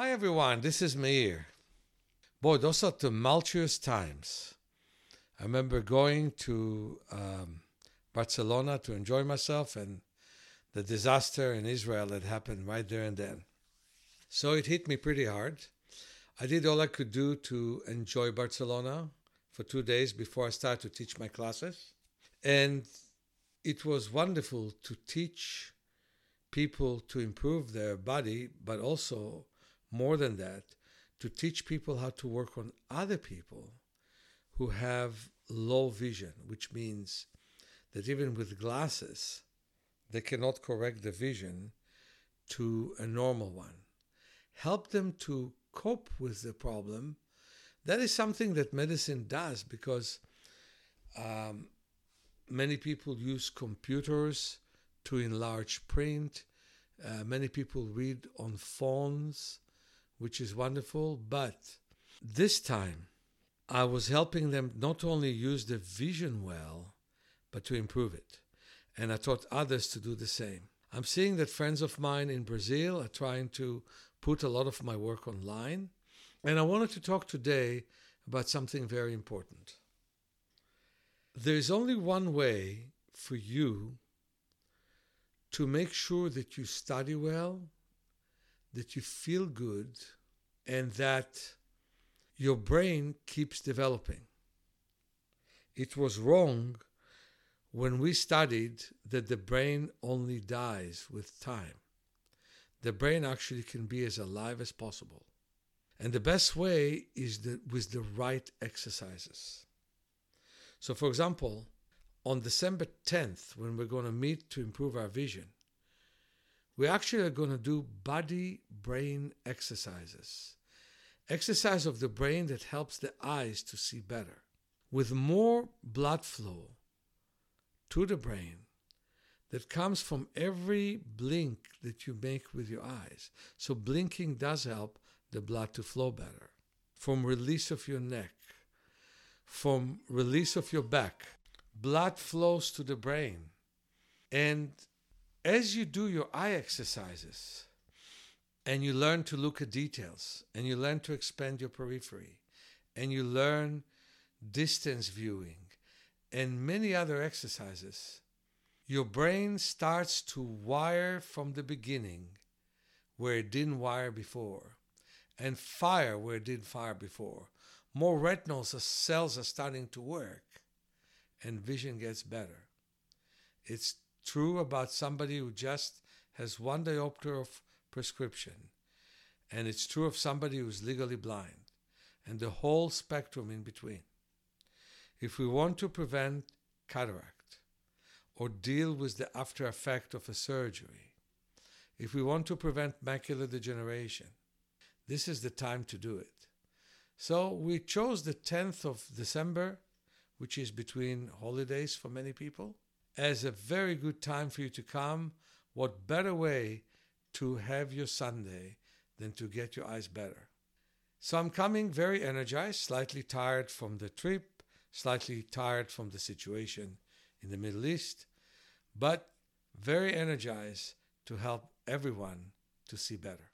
Hi, everyone. This is Meir. Boy, those are tumultuous times. I remember going to um, Barcelona to enjoy myself, and the disaster in Israel had happened right there and then. So it hit me pretty hard. I did all I could do to enjoy Barcelona for two days before I started to teach my classes. And it was wonderful to teach people to improve their body, but also more than that, to teach people how to work on other people who have low vision, which means that even with glasses, they cannot correct the vision to a normal one. Help them to cope with the problem. That is something that medicine does because um, many people use computers to enlarge print. Uh, many people read on phones, which is wonderful. But this time, I was helping them not only use the vision well, but to improve it. And I taught others to do the same. I'm seeing that friends of mine in Brazil are trying to put a lot of my work online. And I wanted to talk today about something very important. There is only one way for you to make sure that you study well, that you feel good, and that your brain keeps developing. It was wrong when we studied that the brain only dies with time. The brain actually can be as alive as possible. And the best way is the, with the right exercises. So, for example, on December 10th, when we're going to meet to improve our vision, we actually are going to do body brain exercises. Exercise of the brain that helps the eyes to see better. With more blood flow to the brain that comes from every blink that you make with your eyes. So, blinking does help the blood to flow better. From release of your neck, from release of your back, blood flows to the brain. And as you do your eye exercises, and you learn to look at details, and you learn to expand your periphery, and you learn distance viewing, and many other exercises, your brain starts to wire from the beginning where it didn't wire before, and fire where it didn't fire before. More retinal cells are starting to work, and vision gets better. It's true about somebody who just has one diopter of prescription, and it's true of somebody who's legally blind, and the whole spectrum in between. If we want to prevent cataract or deal with the after effect of a surgery, if we want to prevent macular degeneration, this is the time to do it. So we chose the 10th of December, which is between holidays for many people, as a very good time for you to come. What better way to have your Sunday than to get your eyes better? So I'm coming very energized, slightly tired from the trip, slightly tired from the situation in the Middle East, but very energized to help everyone to see better.